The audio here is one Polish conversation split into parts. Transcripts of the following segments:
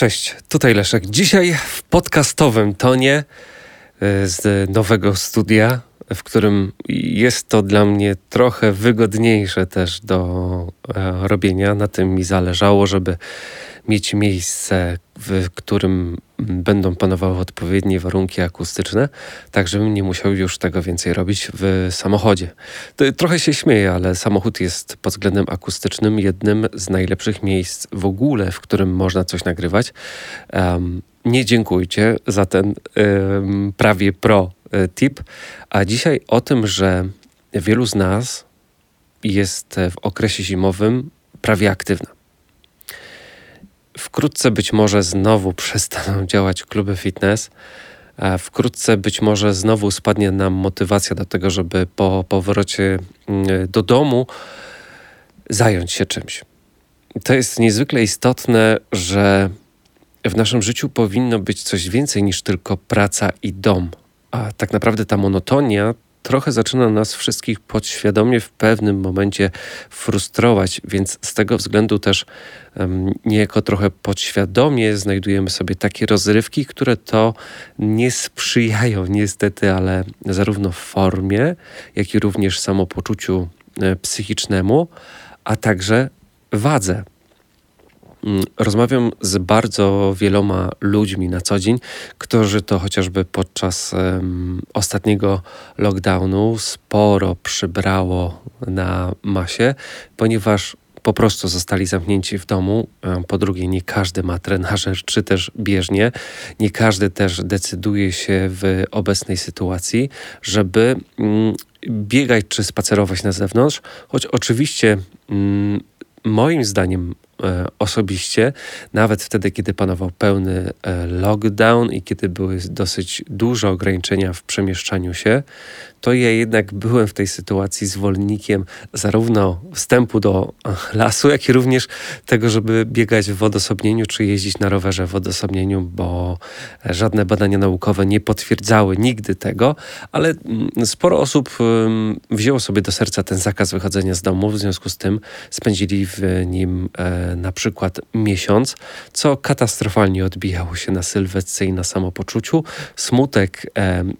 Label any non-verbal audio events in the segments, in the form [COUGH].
Cześć, tutaj Leszek. Dzisiaj w podcastowym tonie e, z nowego studia, w którym jest to dla mnie trochę wygodniejsze też do e, robienia. Na tym mi zależało, żeby mieć miejsce, w którym będą panowały odpowiednie warunki akustyczne, tak żebym nie musiał już tego więcej robić w samochodzie. Trochę się śmieję, ale samochód jest pod względem akustycznym jednym z najlepszych miejsc w ogóle, w którym można coś nagrywać. Um, nie dziękujcie za ten um, prawie pro e, tip. A dzisiaj o tym, że wielu z nas jest w okresie zimowym prawie aktywna. Wkrótce być może znowu [LAUGHS] przestaną działać kluby fitness. Wkrótce być może znowu spadnie nam motywacja do tego, żeby po powrocie mm, do domu zająć się czymś. To jest niezwykle istotne, że w naszym życiu powinno być coś więcej niż tylko praca i dom. A tak naprawdę ta monotonia trochę zaczyna nas wszystkich podświadomie w pewnym momencie frustrować, więc z tego względu też um, niejako trochę podświadomie znajdujemy sobie takie rozrywki, które to nie sprzyjają niestety, ale zarówno formie, jak i również samopoczuciu e, psychicznemu, a także wadze. Mm, rozmawiam z bardzo wieloma ludźmi na co dzień, którzy to chociażby podczas um, ostatniego lockdownu sporo przybrało na masie, ponieważ po prostu zostali zamknięci w domu. Po drugie, nie każdy ma trenażer, czy też bieżnie. Nie każdy też decyduje się w obecnej sytuacji, żeby mm, biegać czy spacerować na zewnątrz, choć oczywiście mm, moim zdaniem E, osobiście, nawet wtedy, kiedy panował pełny e, lockdown i kiedy były dosyć duże ograniczenia w przemieszczaniu się, to ja jednak byłem w tej sytuacji zwolennikiem zarówno wstępu do lasu, jak i również tego, żeby biegać w wodosobnieniu czy jeździć na rowerze w wodosobnieniu, bo żadne badania naukowe nie potwierdzały nigdy tego, ale mm, sporo osób wzięło sobie do serca ten zakaz wychodzenia z domu, w związku z tym spędzili w nim e, na przykład miesiąc, co katastrofalnie odbijało się na sylwetce i na samopoczuciu. Smutek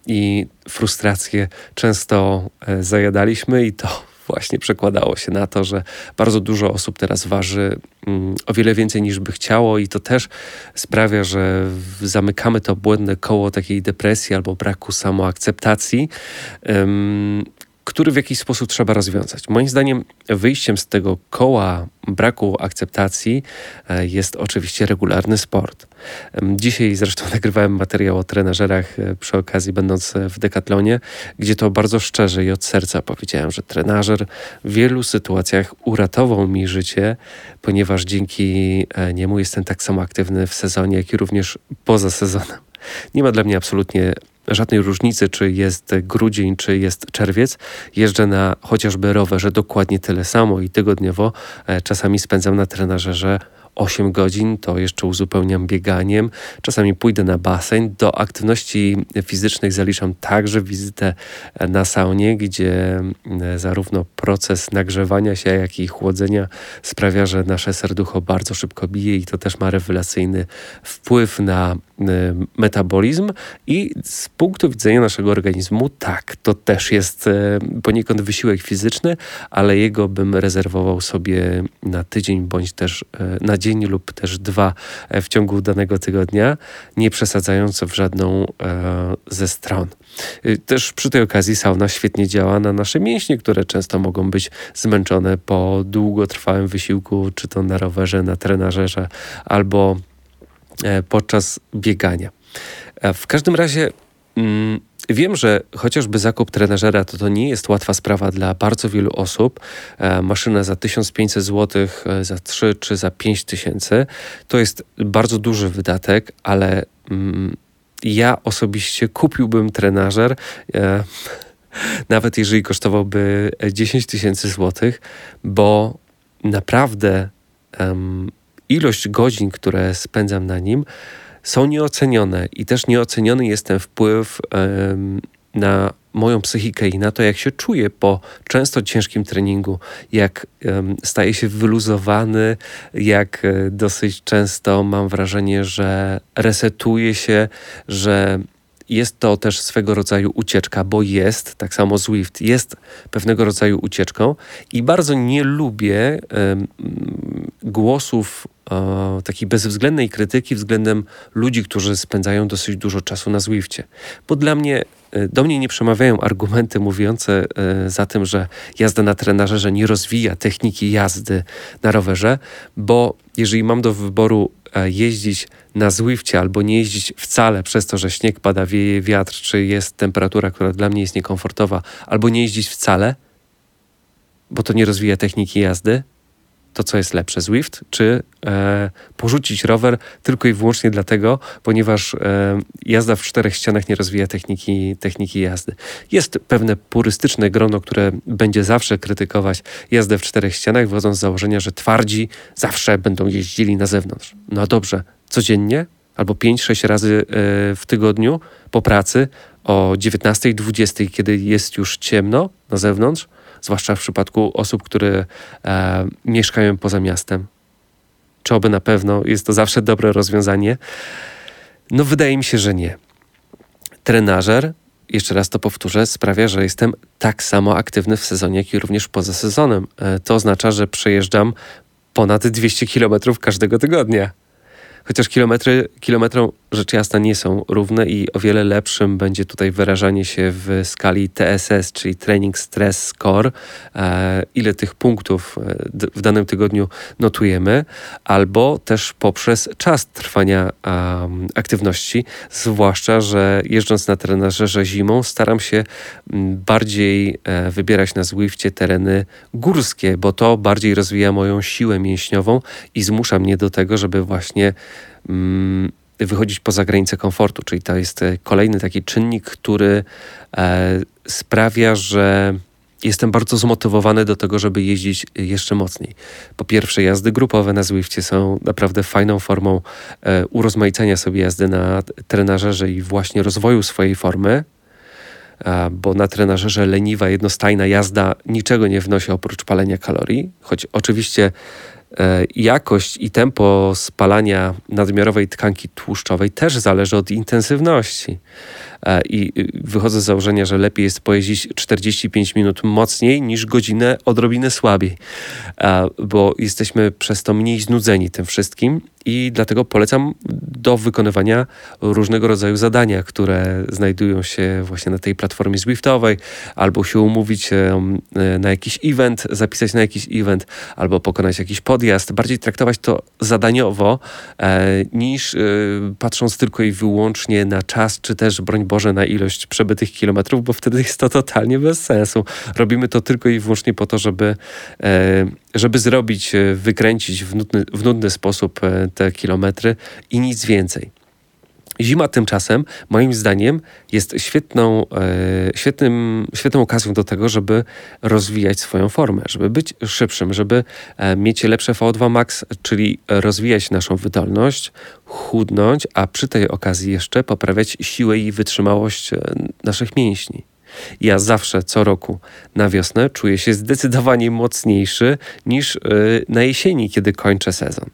i frustrację często e, zajadaliśmy i to [LAUGHS] właśnie przekładało się na to, że bardzo dużo osób teraz waży mm, o wiele więcej niż by chciało i to też sprawia, że zamykamy to błędne koło takiej depresji albo braku samoakceptacji który w jakiś sposób trzeba rozwiązać. Moim zdaniem wyjściem z tego koła braku akceptacji e, jest oczywiście regularny sport. Dzisiaj zresztą [LAUGHS] nagrywałem materiał o trenażerach e, przy okazji będąc w Decathlonie, gdzie to bardzo szczerze i od serca powiedziałem, że trenażer w wielu sytuacjach uratował mi życie, ponieważ dzięki e, niemu jestem tak samo aktywny w sezonie, jak i również poza sezonem. Nie ma dla mnie absolutnie żadnej różnicy, czy jest grudzień, czy jest czerwiec. Jeżdżę na chociażby rowerze dokładnie tyle samo i tygodniowo e, czasami spędzam na trenażerze 8 godzin, to jeszcze uzupełniam bieganiem. Czasami pójdę na basen. Do aktywności fizycznych zaliczam także wizytę na saunie, gdzie e, zarówno proces nagrzewania się, jak i chłodzenia sprawia, że nasze serducho bardzo szybko bije i to też ma rewelacyjny wpływ na e, metabolizm i z punktu widzenia naszego organizmu, tak, to też jest e, poniekąd wysiłek fizyczny, ale jego bym rezerwował sobie na tydzień bądź też na dzień lub też dwa e, w ciągu danego tygodnia, nie przesadzając w żadną e, ze stron. Y, też przy tej okazji sauna świetnie działa na nasze mięśnie, które często mogą być zmęczone po długotrwałym wysiłku, czy to na rowerze, na trenażerze, albo e, podczas biegania. W każdym razie mm, Wiem, że chociażby zakup trenażera to, to nie jest łatwa sprawa dla bardzo wielu osób. E, maszyna za 1500 zł, e, za 3 czy za 5000 to jest bardzo duży wydatek, ale mm, ja osobiście kupiłbym trenażer. E, [LAUGHS] nawet jeżeli kosztowałby 10 tysięcy złotych, bo naprawdę ilość godzin, które spędzam na nim, są nieocenione i też nieoceniony jest ten wpływ na moją psychikę i na to, jak się czuję po często ciężkim treningu, jak staję się wyluzowany, jak e, dosyć często mam wrażenie, że resetuję się, że jest to też swego rodzaju ucieczka, bo jest, tak samo Zwift, jest pewnego rodzaju ucieczką i bardzo nie lubię głosów e, takiej bezwzględnej krytyki względem ludzi, którzy spędzają dosyć dużo czasu na Zwifcie. Bo dla mnie, e, do mnie nie przemawiają argumenty mówiące e, za tym, że jazda na trenażerze nie rozwija techniki jazdy na rowerze, bo jeżeli mam do wyboru jeździć na Zwifcie albo nie jeździć wcale przez to, że śnieg pada, wieje wiatr, czy jest temperatura, która dla mnie jest niekomfortowa, albo nie jeździć wcale, bo to nie rozwija techniki jazdy, to, co jest lepsze, Zwift, czy e, porzucić rower tylko i wyłącznie dlatego, ponieważ e, jazda w czterech ścianach nie rozwija techniki, techniki jazdy. Jest pewne purystyczne grono, które będzie zawsze krytykować jazdę w czterech ścianach, wchodząc z założenia, że twardzi zawsze będą jeździli na zewnątrz. No dobrze, codziennie albo 5-6 razy e, w tygodniu po pracy o 19-20, kiedy jest już ciemno na zewnątrz, zwłaszcza w przypadku osób, które e, mieszkają poza miastem. Czy oby na pewno jest to zawsze dobre rozwiązanie? No, wydaje mi się, że nie. Trenażer, jeszcze raz to powtórzę, sprawia, że jestem tak samo aktywny w sezonie, jak i również poza sezonem. E, to oznacza, że przejeżdżam ponad 200 km każdego tygodnia. Chociaż kilometry, kilometrom rzecz jasna nie są równe i o wiele lepszym będzie tutaj wyrażanie się w skali TSS, czyli Training Stress Score, e, ile tych punktów e, w danym tygodniu notujemy, albo też poprzez czas trwania aktywności, zwłaszcza, że jeżdżąc na trenażerze zimą staram się bardziej e, wybierać na Zwifcie tereny górskie, bo to bardziej rozwija moją siłę mięśniową i zmusza mnie do tego, żeby właśnie wychodzić poza granicę komfortu, czyli to jest e, kolejny taki czynnik, który e, sprawia, że jestem bardzo zmotywowany do tego, żeby jeździć jeszcze mocniej. Po pierwsze, jazdy grupowe na Zwifcie są naprawdę fajną formą e, urozmaicenia sobie jazdy na trenażerze i właśnie rozwoju swojej formy, bo na trenażerze leniwa, jednostajna jazda niczego nie wnosi oprócz palenia kalorii, choć oczywiście jakość i tempo spalania nadmiarowej tkanki tłuszczowej też zależy od intensywności. E, I wychodzę z założenia, że lepiej jest pojeździć 45 minut mocniej niż godzinę odrobinę słabiej, e, bo jesteśmy przez to mniej znudzeni tym wszystkim i dlatego polecam do wykonywania różnego rodzaju zadania, które znajdują się właśnie na tej platformie Zwiftowej, albo się umówić na jakiś event, zapisać na jakiś event, albo pokonać jakiś podjazd. Bardziej traktować to zadaniowo, e, niż patrząc tylko i wyłącznie na czas, czy też broń Boże na ilość przebytych kilometrów, bo wtedy jest to totalnie bez sensu. Robimy to tylko i wyłącznie po to, żeby, e, żeby zrobić, e, wykręcić w nudny, w nudny sposób e, te kilometry i nic więcej. Zima tymczasem, moim zdaniem, jest świetną, e, świetnym, świetną okazją do tego, żeby rozwijać swoją formę, żeby być szybszym, żeby mieć lepsze VO2 max, czyli rozwijać naszą wydolność, chudnąć, a przy tej okazji jeszcze poprawiać siłę i wytrzymałość naszych mięśni. Ja zawsze co roku na wiosnę czuję się zdecydowanie mocniejszy niż na jesieni, kiedy kończę sezon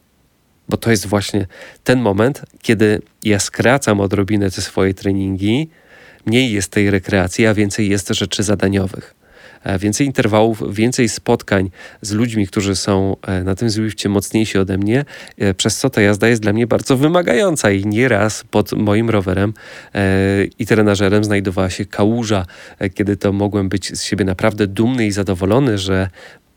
bo to jest właśnie ten moment, kiedy ja skracam odrobinę te swoje treningi, mniej jest tej rekreacji, a więcej jest rzeczy zadaniowych. E, więcej interwałów, więcej spotkań z ludźmi, którzy są e, na tym Zwifcie mocniejsi ode mnie, e, przez co ta jazda jest dla mnie bardzo wymagająca i nieraz pod moim rowerem i trenażerem znajdowała się kałuża, kiedy to mogłem być z siebie naprawdę dumny i zadowolony, że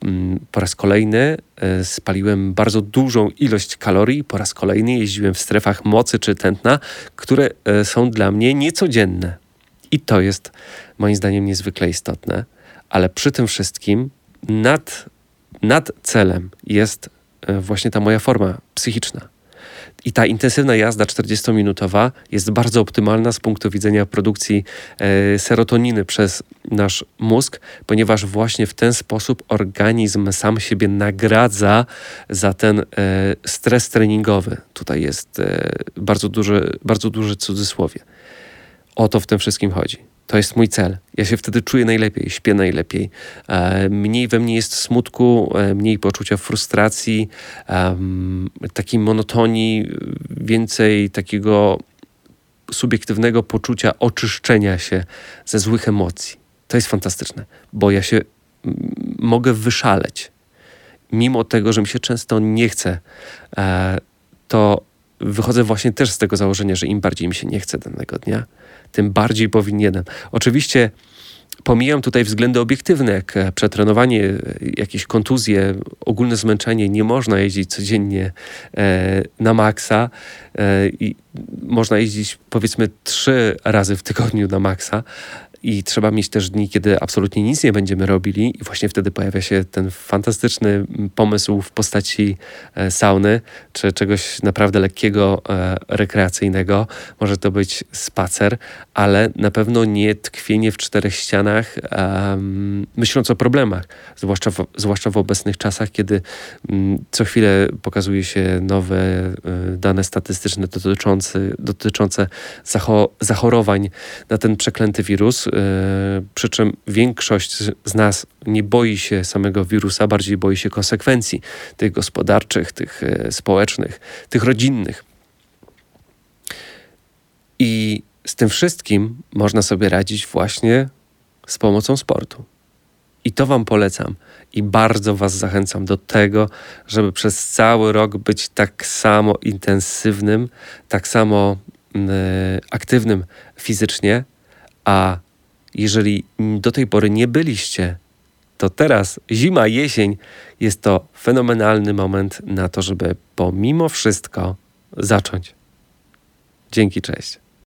Mm, po raz kolejny spaliłem bardzo dużą ilość kalorii. Po raz kolejny jeździłem w strefach mocy czy tętna, które są dla mnie niecodzienne. I to jest moim zdaniem niezwykle istotne. Ale przy tym wszystkim nad, nad celem jest e, właśnie ta moja forma psychiczna. I ta intensywna jazda 40-minutowa jest bardzo optymalna z punktu widzenia produkcji e, serotoniny przez nasz mózg, ponieważ właśnie w ten sposób organizm sam siebie nagradza za ten e, stres treningowy. Tutaj jest bardzo duży, bardzo duży cudzysłowie. O to w tym wszystkim chodzi. To jest mój cel. Ja się wtedy czuję najlepiej, śpię najlepiej. E, mniej we mnie jest smutku, e, mniej poczucia frustracji, takiej monotonii, więcej takiego subiektywnego poczucia oczyszczenia się ze złych emocji. To jest fantastyczne, bo ja się mogę wyszaleć. Mimo tego, że mi się często nie chce, e, to wychodzę właśnie też z tego założenia, że im bardziej mi się nie chce danego dnia, tym bardziej powinienem. Oczywiście pomijam tutaj względy obiektywne, jak e, przetrenowanie, e, jakieś kontuzje, ogólne zmęczenie. Nie można jeździć codziennie e, na maksa i można jeździć powiedzmy trzy razy w tygodniu na maksa, i trzeba mieć też dni, kiedy absolutnie nic nie będziemy robili, i właśnie wtedy pojawia się ten fantastyczny pomysł w postaci e, sauny, czy czegoś naprawdę lekkiego, e, rekreacyjnego. Może to być spacer, ale na pewno nie tkwienie w czterech ścianach, myśląc o problemach, zwłaszcza w, zwłaszcza w obecnych czasach, kiedy um, co chwilę pokazuje się nowe um, dane statystyczne dotyczące, dotyczące zacho zachorowań na ten przeklęty wirus E, przy czym większość z nas nie boi się samego wirusa, bardziej boi się konsekwencji tych gospodarczych, tych e, społecznych, tych rodzinnych. I z tym wszystkim można sobie radzić właśnie z pomocą sportu. I to Wam polecam. I bardzo Was zachęcam do tego, żeby przez cały rok być tak samo intensywnym, tak samo y, aktywnym fizycznie, a jeżeli do tej pory nie byliście, to teraz zima, jesień jest to fenomenalny moment na to, żeby pomimo wszystko zacząć. Dzięki, cześć.